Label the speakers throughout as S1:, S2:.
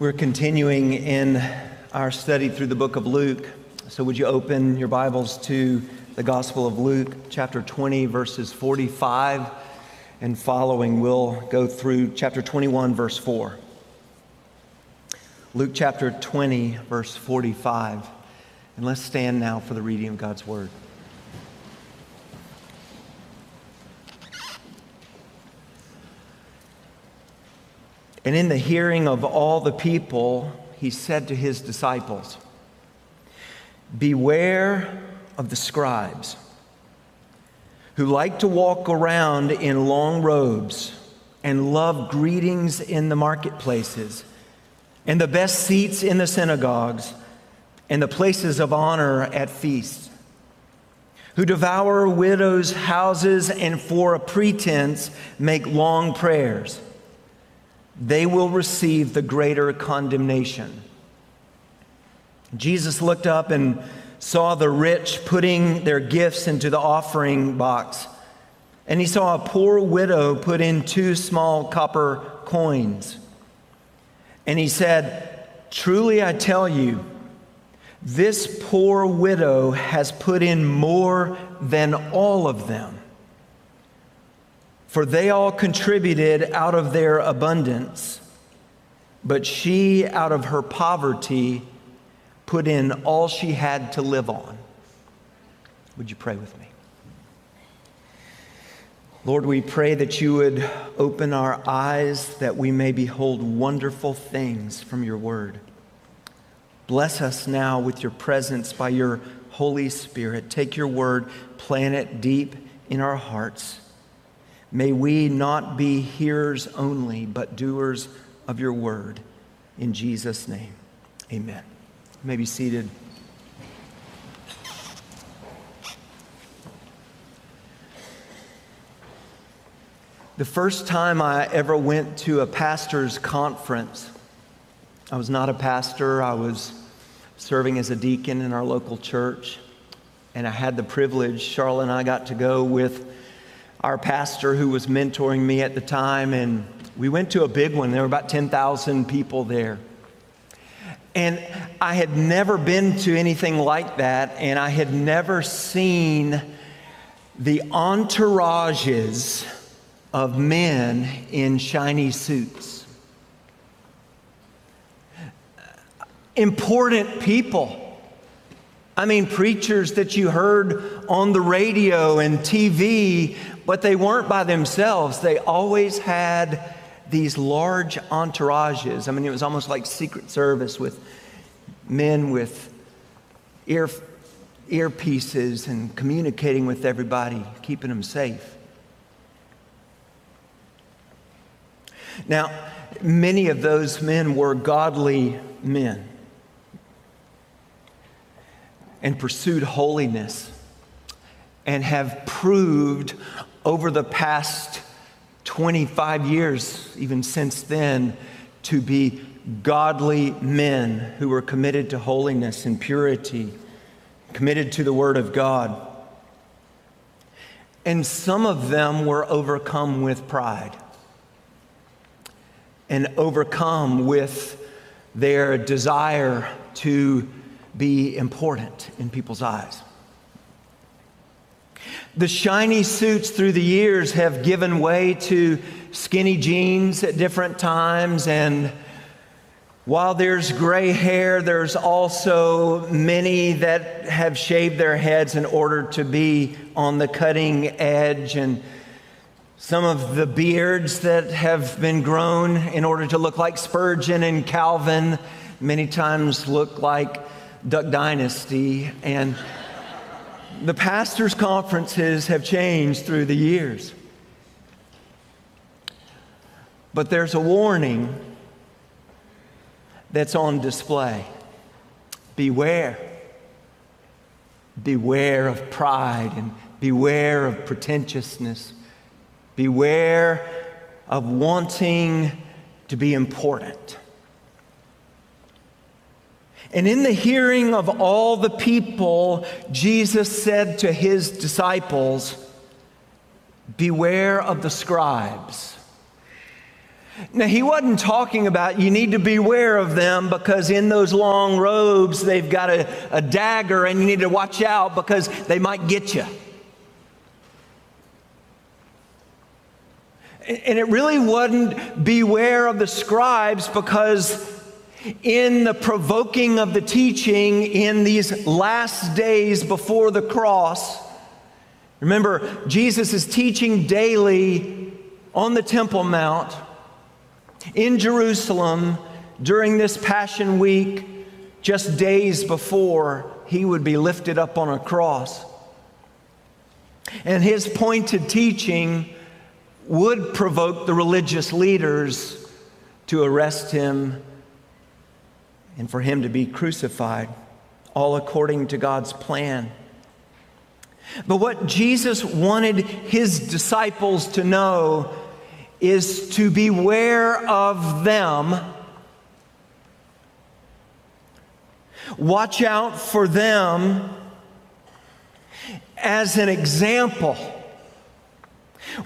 S1: We're continuing in our study through the book of Luke. So, would you open your Bibles to the Gospel of Luke, chapter 20, verses 45 and following? We'll go through chapter 21, verse 4. Luke chapter 20, verse 45. And let's stand now for the reading of God's word. And in the hearing of all the people, he said to his disciples, Beware of the scribes who like to walk around in long robes and love greetings in the marketplaces and the best seats in the synagogues and the places of honor at feasts, who devour widows' houses and for a pretense make long prayers they will receive the greater condemnation. Jesus looked up and saw the rich putting their gifts into the offering box. And he saw a poor widow put in two small copper coins. And he said, Truly I tell you, this poor widow has put in more than all of them for they all contributed out of their abundance, but she, out of her poverty, put in all she had to live on. Would you pray with me? Lord, we pray that you would open our eyes that we may behold wonderful things from your word. Bless us now with your presence by your Holy Spirit. Take your word, plant it deep in our hearts. May we not be hearers only, but doers of your word. In Jesus' name, amen. You may be seated. The first time I ever went to a pastor's conference, I was not a pastor, I was serving as a deacon in our local church. And I had the privilege, Charlotte and I got to go with our pastor who was mentoring me at the time, and we went to a big one. There were about 10,000 people there. And I had never been to anything like that, and I had never seen the entourages of men in shiny suits. Important people. I mean, preachers that you heard on the radio and TV but they weren't by themselves. They always had these large entourages. I mean, it was almost like Secret Service with men with ear, earpieces and communicating with everybody, keeping them safe. Now, many of those men were godly men and pursued holiness and have proved over the past 25 years, even since then, to be godly men who were committed to holiness and purity, committed to the Word of God. And some of them were overcome with pride and overcome with their desire to be important in people's eyes. The shiny suits through the years have given way to skinny jeans at different times. And while there's gray hair, there's also many that have shaved their heads in order to be on the cutting edge. And some of the beards that have been grown in order to look like Spurgeon and Calvin many times look like Duck Dynasty. And the pastors' conferences have changed through the years. But there's a warning that's on display. Beware. Beware of pride and beware of pretentiousness. Beware of wanting to be important. And in the hearing of all the people, Jesus said to his disciples, Beware of the scribes. Now, he wasn't talking about you need to beware of them because in those long robes they've got a, a dagger and you need to watch out because they might get you. And it really wasn't beware of the scribes because in the provoking of the teaching in these last days before the cross, remember, Jesus is teaching daily on the Temple Mount in Jerusalem during this Passion Week, just days before he would be lifted up on a cross. And his pointed teaching would provoke the religious leaders to arrest him and for him to be crucified, all according to God's plan. But what Jesus wanted his disciples to know is to beware of them. Watch out for them as an example.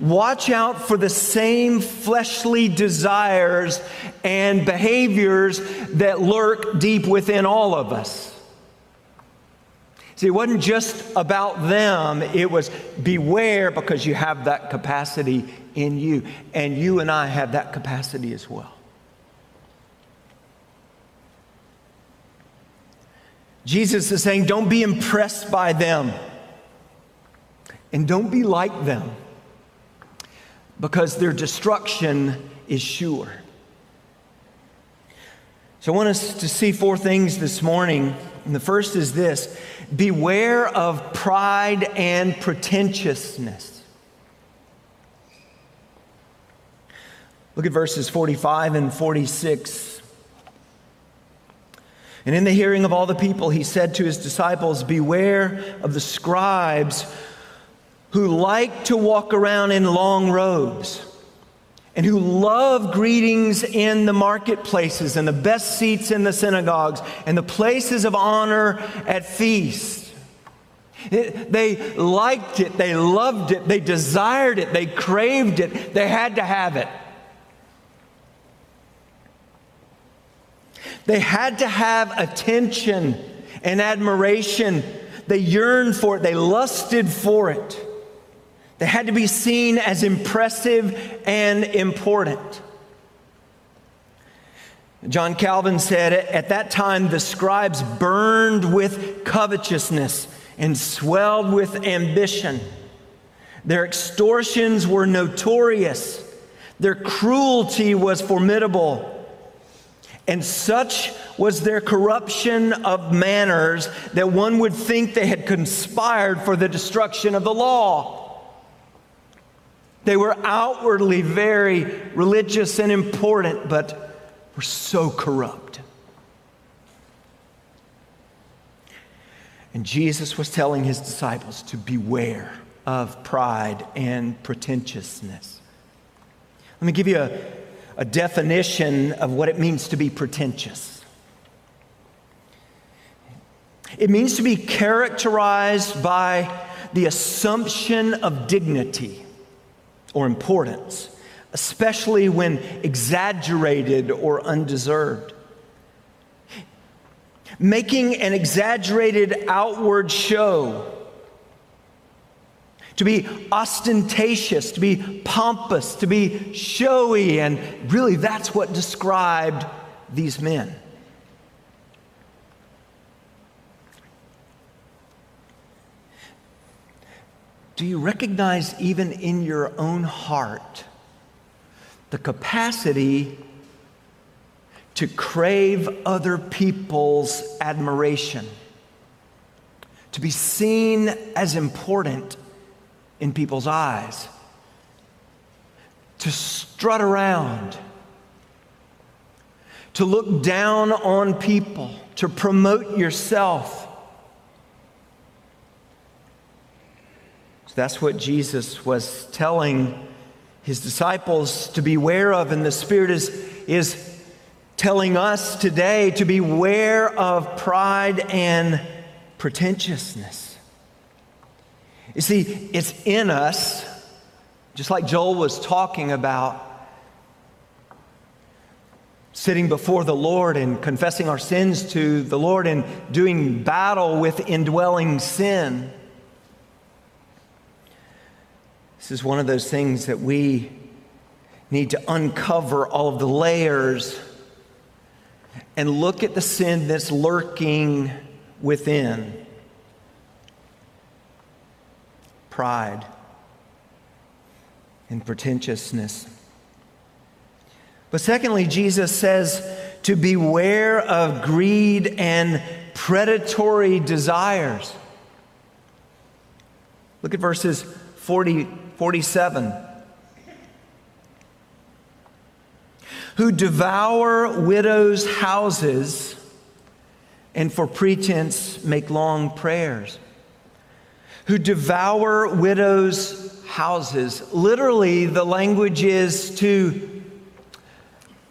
S1: Watch out for the same fleshly desires and behaviors that lurk deep within all of us. See, it wasn't just about them, it was beware because you have that capacity in you. And you and I have that capacity as well. Jesus is saying, don't be impressed by them and don't be like them because their destruction is sure. So I want us to see four things this morning. And the first is this beware of pride and pretentiousness. Look at verses 45 and 46. And in the hearing of all the people, he said to his disciples, Beware of the scribes who like to walk around in long robes and who love greetings in the marketplaces and the best seats in the synagogues and the places of honor at feasts. they liked it, they loved it, they desired it, they craved it, they had to have it. They had to have attention and admiration. They yearned for it, they lusted for it. They had to be seen as impressive and important. John Calvin said, At that time, the scribes burned with covetousness and swelled with ambition. Their extortions were notorious, their cruelty was formidable. And such was their corruption of manners that one would think they had conspired for the destruction of the law. They were outwardly very religious and important, but were so corrupt. And Jesus was telling his disciples to beware of pride and pretentiousness. Let me give you a, a definition of what it means to be pretentious. It means to be characterized by the assumption of dignity or importance, especially when exaggerated or undeserved. Making an exaggerated outward show, to be ostentatious, to be pompous, to be showy, and really that's what described these men. Do you recognize, even in your own heart, the capacity to crave other people's admiration, to be seen as important in people's eyes, to strut around, to look down on people, to promote yourself? That's what Jesus was telling his disciples to beware of, and the Spirit is, is telling us today to beware of pride and pretentiousness. You see, it's in us, just like Joel was talking about, sitting before the Lord and confessing our sins to the Lord and doing battle with indwelling sin. This is one of those things that we need to uncover all of the layers and look at the sin that's lurking within pride and pretentiousness. But secondly, Jesus says to beware of greed and predatory desires. Look at verses 40, 47. Who devour widows' houses and for pretense make long prayers. Who devour widows' houses. Literally, the language is to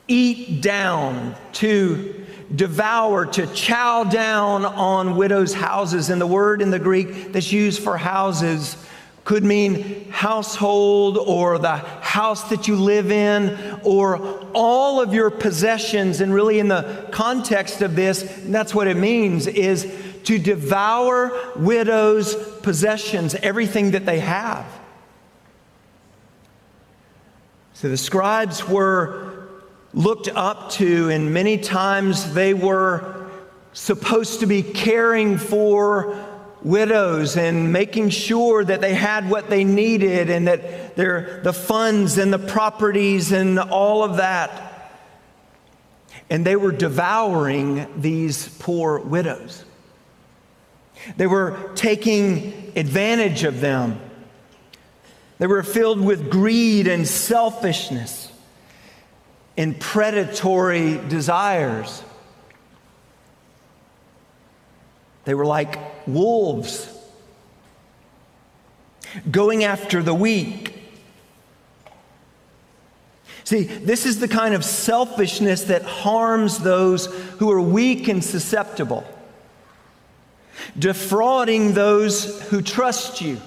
S1: eat down, to devour, to chow down on widows' houses. And the word in the Greek that's used for houses could mean household or the house that you live in or all of your possessions. And really, in the context of this, that's what it means is to devour widows' possessions, everything that they have. So the scribes were looked up to, and many times they were supposed to be caring for widows and making sure that they had what they needed and that their, the funds and the properties and all of that. And they were devouring these poor widows. They were taking advantage of them. They were filled with greed and selfishness and predatory desires. They were like wolves going after the weak. See, this is the kind of selfishness that harms those who are weak and susceptible, defrauding those who trust you,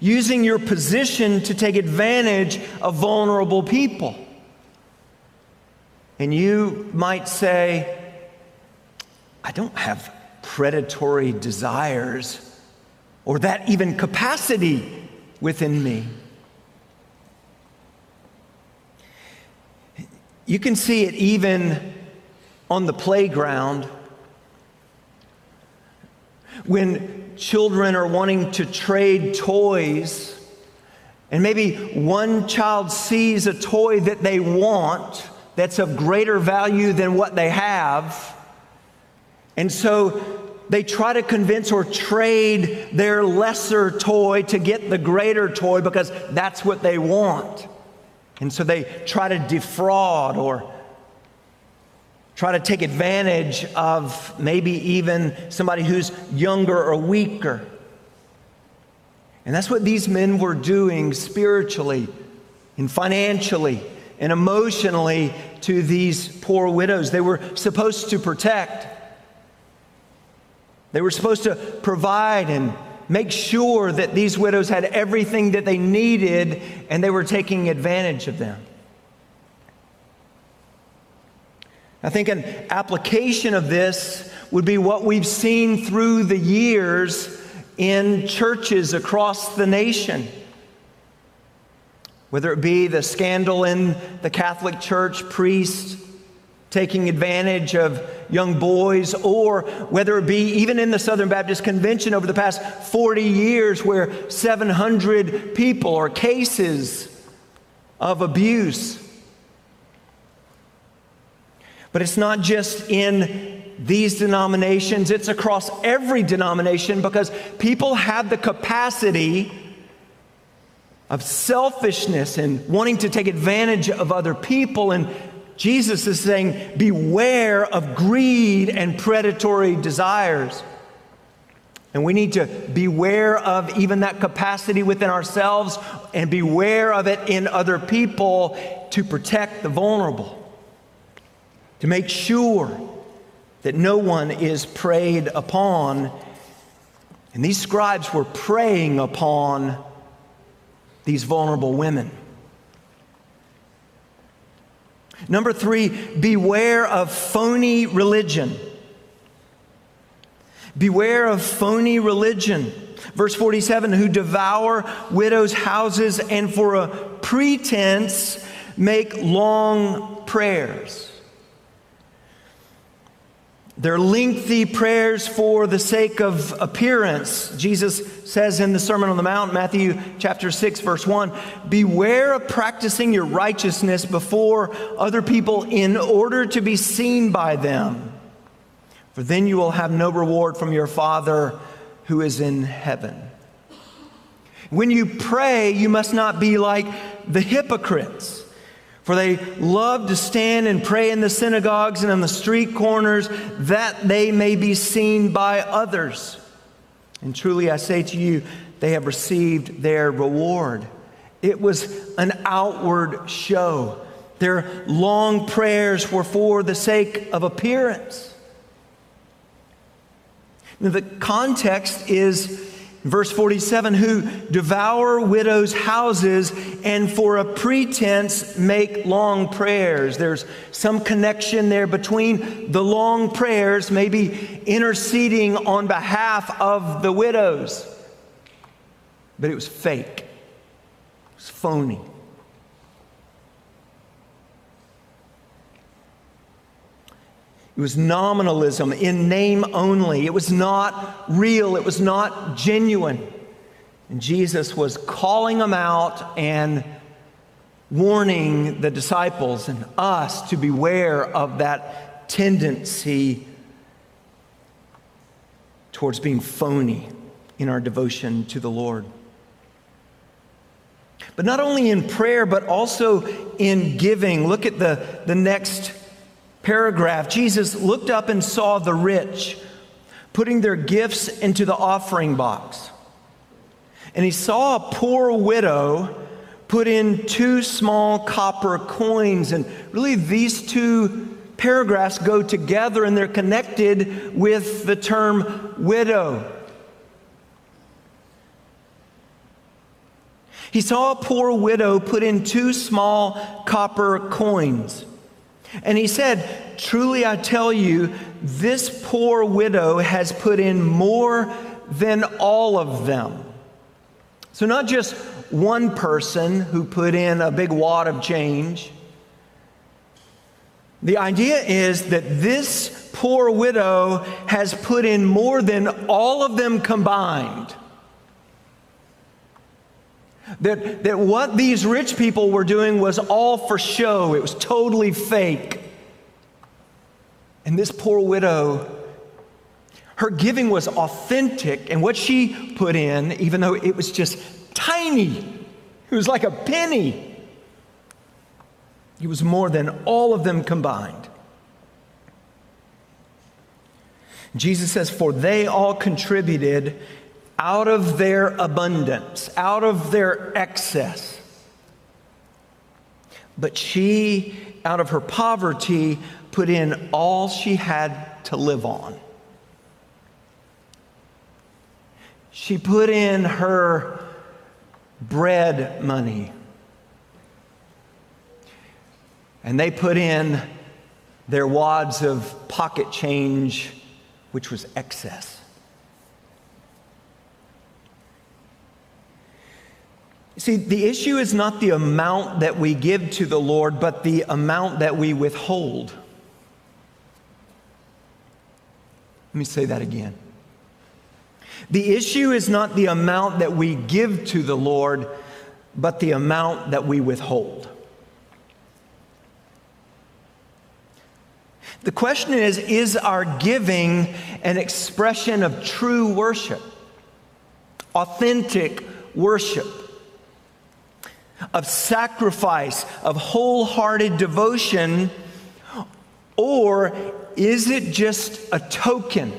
S1: using your position to take advantage of vulnerable people. And you might say, I don't have predatory desires or that even capacity within me. You can see it even on the playground when children are wanting to trade toys, and maybe one child sees a toy that they want that's of greater value than what they have. And so they try to convince or trade their lesser toy to get the greater toy because that's what they want. And so they try to defraud or try to take advantage of maybe even somebody who's younger or weaker. And that's what these men were doing spiritually and financially and emotionally to these poor widows. They were supposed to protect, they were supposed to provide and make sure that these widows had everything that they needed and they were taking advantage of them. I think an application of this would be what we've seen through the years in churches across the nation. Whether it be the scandal in the Catholic Church, priests taking advantage of young boys, or whether it be even in the Southern Baptist Convention over the past 40 years, where 700 people or cases of abuse. But it's not just in these denominations, it's across every denomination because people have the capacity of selfishness and wanting to take advantage of other people. And Jesus is saying, beware of greed and predatory desires. And we need to beware of even that capacity within ourselves and beware of it in other people to protect the vulnerable, to make sure that no one is preyed upon. And these scribes were preying upon these vulnerable women. Number three, beware of phony religion. Beware of phony religion. Verse 47 who devour widows' houses and for a pretense make long prayers. They're lengthy prayers for the sake of appearance. Jesus says in the Sermon on the Mount, Matthew chapter 6, verse 1 Beware of practicing your righteousness before other people in order to be seen by them, for then you will have no reward from your Father who is in heaven. When you pray, you must not be like the hypocrites for they love to stand and pray in the synagogues and on the street corners that they may be seen by others. And truly I say to you, they have received their reward. It was an outward show. Their long prayers were for the sake of appearance. Now, the context is Verse 47 who devour widows' houses and for a pretense make long prayers. There's some connection there between the long prayers, maybe interceding on behalf of the widows. But it was fake, it was phony. It was nominalism in name only. It was not real. It was not genuine. And Jesus was calling them out and warning the disciples and us to beware of that tendency towards being phony in our devotion to the Lord. But not only in prayer, but also in giving. Look at the, the next paragraph, Jesus looked up and saw the rich putting their gifts into the offering box. And he saw a poor widow put in two small copper coins. And really, these two paragraphs go together and they're connected with the term widow. He saw a poor widow put in two small copper coins. And he said, Truly I tell you, this poor widow has put in more than all of them. So, not just one person who put in a big wad of change. The idea is that this poor widow has put in more than all of them combined. That, that what these rich people were doing was all for show, it was totally fake. And this poor widow, her giving was authentic, and what she put in, even though it was just tiny, it was like a penny, it was more than all of them combined. Jesus says, For they all contributed out of their abundance, out of their excess. But she, out of her poverty, put in all she had to live on. She put in her bread money. And they put in their wads of pocket change, which was excess. See, the issue is not the amount that we give to the Lord, but the amount that we withhold. Let me say that again. The issue is not the amount that we give to the Lord, but the amount that we withhold. The question is Is our giving an expression of true worship, authentic worship? Of sacrifice, of wholehearted devotion, or is it just a token?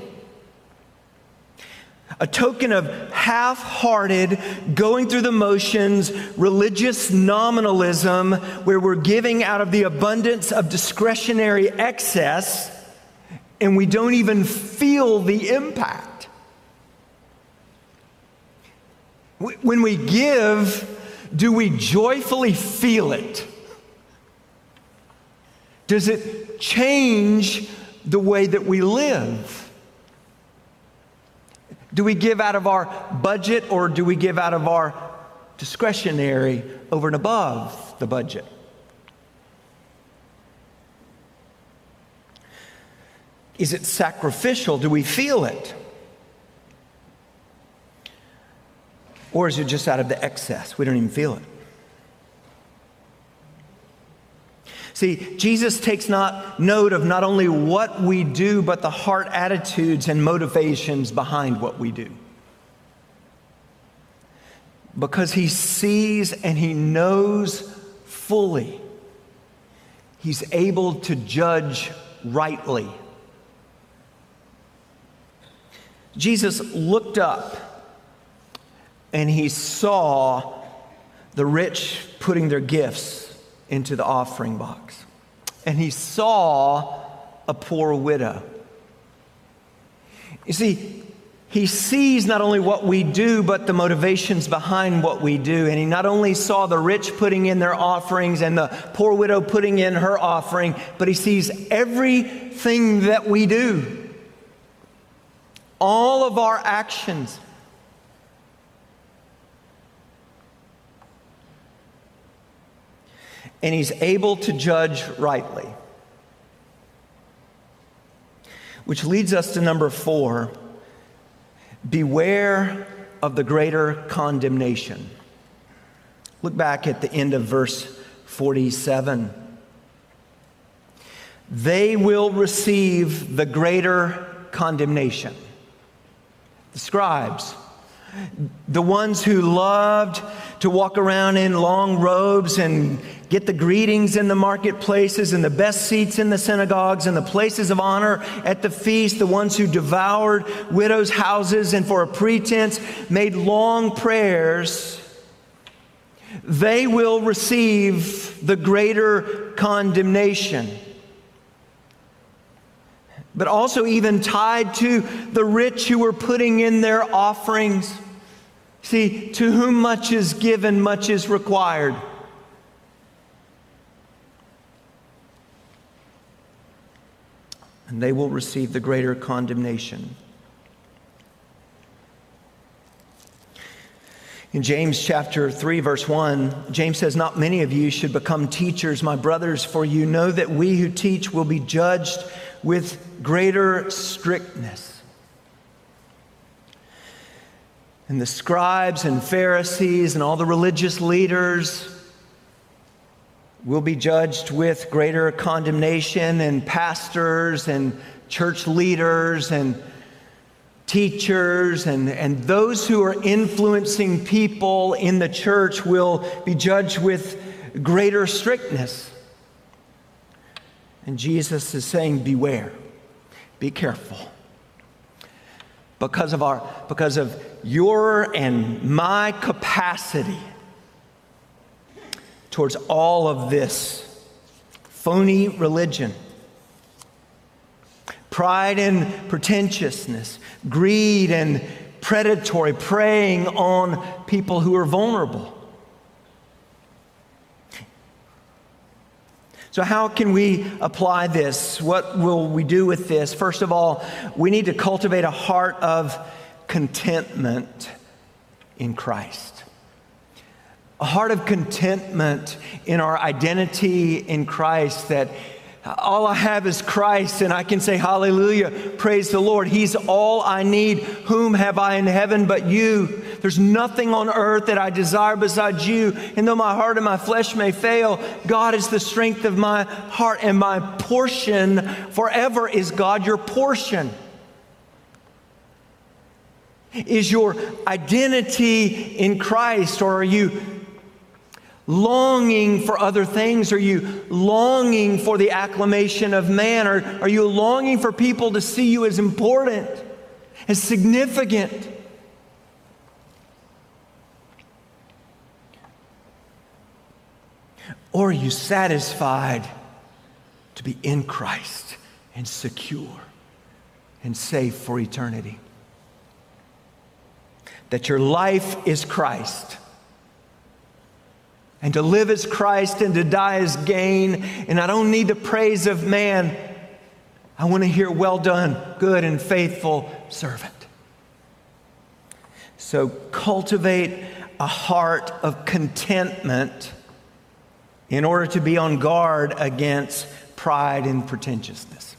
S1: A token of half hearted, going through the motions, religious nominalism, where we're giving out of the abundance of discretionary excess and we don't even feel the impact. When we give, do we joyfully feel it? Does it change the way that we live? Do we give out of our budget or do we give out of our discretionary over and above the budget? Is it sacrificial? Do we feel it? Or is it just out of the excess? We don't even feel it. See, Jesus takes not note of not only what we do, but the heart attitudes and motivations behind what we do. Because he sees and he knows fully, he's able to judge rightly. Jesus looked up and he saw the rich putting their gifts into the offering box. And he saw a poor widow. You see, he sees not only what we do, but the motivations behind what we do. And he not only saw the rich putting in their offerings and the poor widow putting in her offering, but he sees everything that we do. All of our actions. And he's able to judge rightly. Which leads us to number four beware of the greater condemnation. Look back at the end of verse 47. They will receive the greater condemnation. The scribes, the ones who loved to walk around in long robes and get the greetings in the marketplaces and the best seats in the synagogues and the places of honor at the feast, the ones who devoured widows' houses and for a pretense made long prayers, they will receive the greater condemnation. But also, even tied to the rich who were putting in their offerings. See, to whom much is given, much is required. and they will receive the greater condemnation. In James chapter 3, verse 1, James says, Not many of you should become teachers, my brothers, for you know that we who teach will be judged with greater strictness. And the scribes and Pharisees and all the religious leaders will be judged with greater condemnation, and pastors and church leaders and teachers and, and those who are influencing people in the church will be judged with greater strictness. And Jesus is saying, Beware, be careful. Because of, our, because of your and my capacity towards all of this phony religion. Pride and pretentiousness, greed and predatory, preying on people who are vulnerable. So, how can we apply this? What will we do with this? First of all, we need to cultivate a heart of contentment in Christ a heart of contentment in our identity in Christ that all I have is Christ, and I can say, Hallelujah, praise the Lord. He's all I need. Whom have I in heaven but you? There's nothing on earth that I desire besides you. And though my heart and my flesh may fail, God is the strength of my heart, and my portion forever is God your portion. Is your identity in Christ, or are you longing for other things? Are you longing for the acclamation of man? Or are you longing for people to see you as important, as significant? Or are you satisfied to be in Christ and secure and safe for eternity? That your life is Christ And to live as Christ and to die as gain. And I don't need the praise of man. I want to hear, well done, good and faithful servant. So cultivate a heart of contentment in order to be on guard against pride and pretentiousness.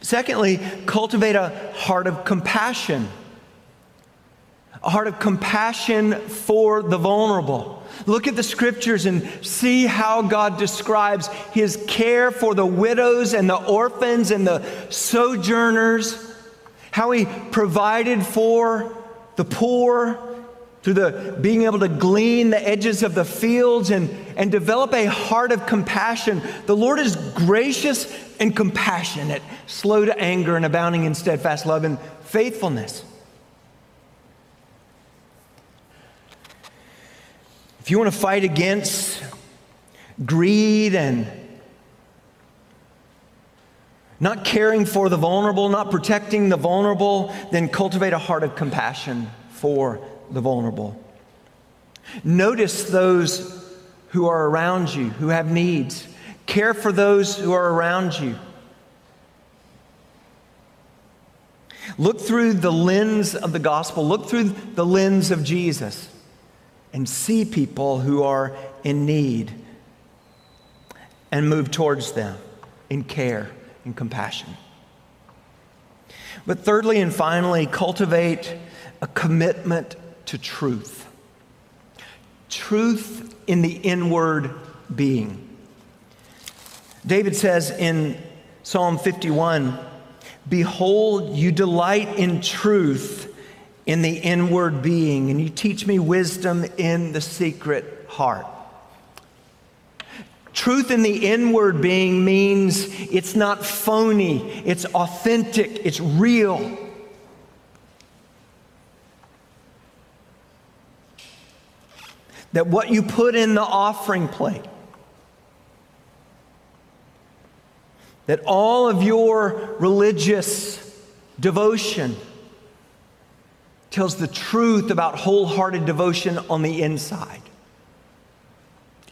S1: Secondly, cultivate a heart of compassion, a heart of compassion for the vulnerable. Look at the scriptures and see how God describes his care for the widows and the orphans and the sojourners, how he provided for the poor through the being able to glean the edges of the fields and, and develop a heart of compassion. The Lord is gracious and compassionate, slow to anger and abounding in steadfast love and faithfulness. If you want to fight against greed and not caring for the vulnerable, not protecting the vulnerable, then cultivate a heart of compassion for the vulnerable. Notice those who are around you, who have needs. Care for those who are around you. Look through the lens of the gospel, look through the lens of Jesus, and see people who are in need and move towards them in care and compassion. But thirdly and finally, cultivate a commitment to truth. Truth in the inward being. David says in Psalm 51 Behold, you delight in truth in the inward being, and you teach me wisdom in the secret heart. Truth in the inward being means it's not phony, it's authentic, it's real. that what you put in the offering plate, that all of your religious devotion tells the truth about wholehearted devotion on the inside.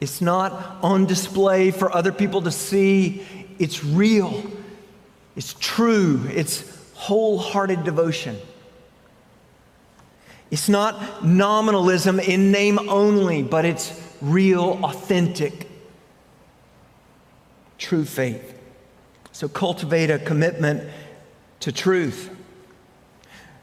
S1: It's not on display for other people to see. It's real. It's true. It's wholehearted devotion. It's not nominalism in name only, but it's real, authentic, true faith. So cultivate a commitment to truth.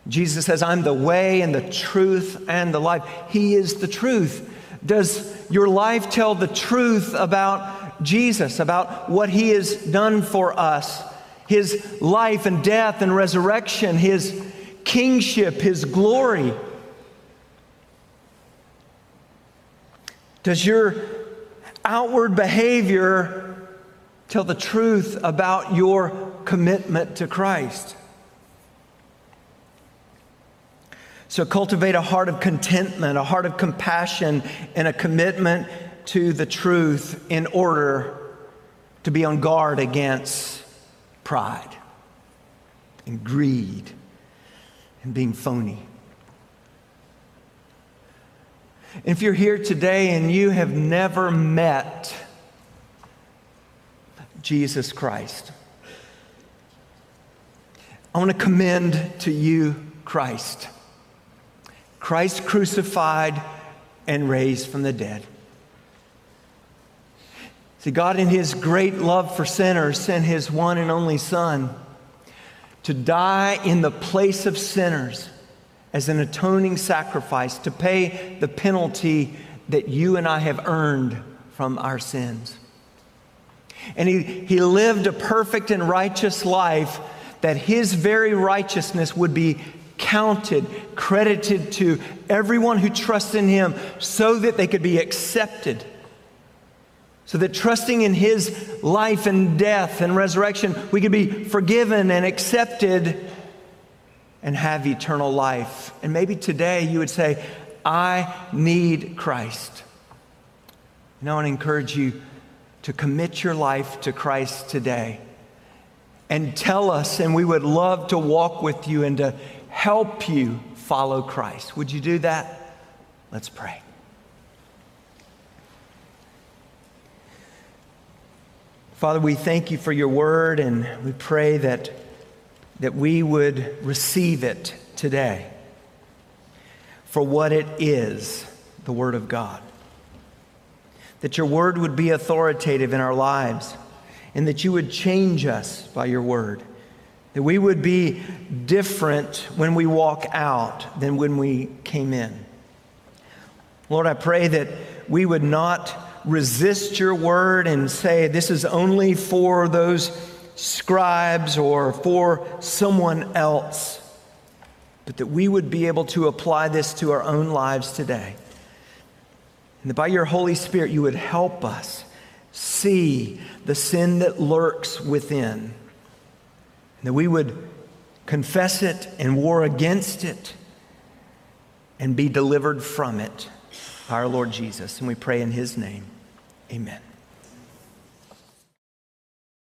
S1: Jesus says, I'm the way and the truth and the life. He is the truth. Does your life tell the truth about Jesus, about what He has done for us? His life and death and resurrection, His kingship, His glory. Does your outward behavior tell the truth about your commitment to Christ? So cultivate a heart of contentment, a heart of compassion, and a commitment to the truth in order to be on guard against pride and greed and being phony. If you're here today and you have never met Jesus Christ, I want to commend to you Christ. Christ crucified and raised from the dead. See, God, in His great love for sinners, sent His one and only Son to die in the place of sinners as an atoning sacrifice to pay the penalty that you and I have earned from our sins. And he, he lived a perfect and righteous life that his very righteousness would be counted, credited to everyone who trusts in him so that they could be accepted. So that trusting in his life and death and resurrection, we could be forgiven and accepted and have eternal life. And maybe today you would say, I need Christ. And I want to encourage you to commit your life to Christ today and tell us, and we would love to walk with you and to help you follow Christ. Would you do that? Let's pray. Father, we thank you for your word and we pray that, that we would receive it today for what it is the word of God. That your word would be authoritative in our lives and that you would change us by your word. That we would be different when we walk out than when we came in. Lord, I pray that we would not resist your word and say, this is only for those scribes or for someone else, but that we would be able to apply this to our own lives today. And that by your Holy Spirit, you would help us see the sin that lurks within. And that we would confess it and war against it and be delivered from it our Lord Jesus. And we pray in his name. Amen.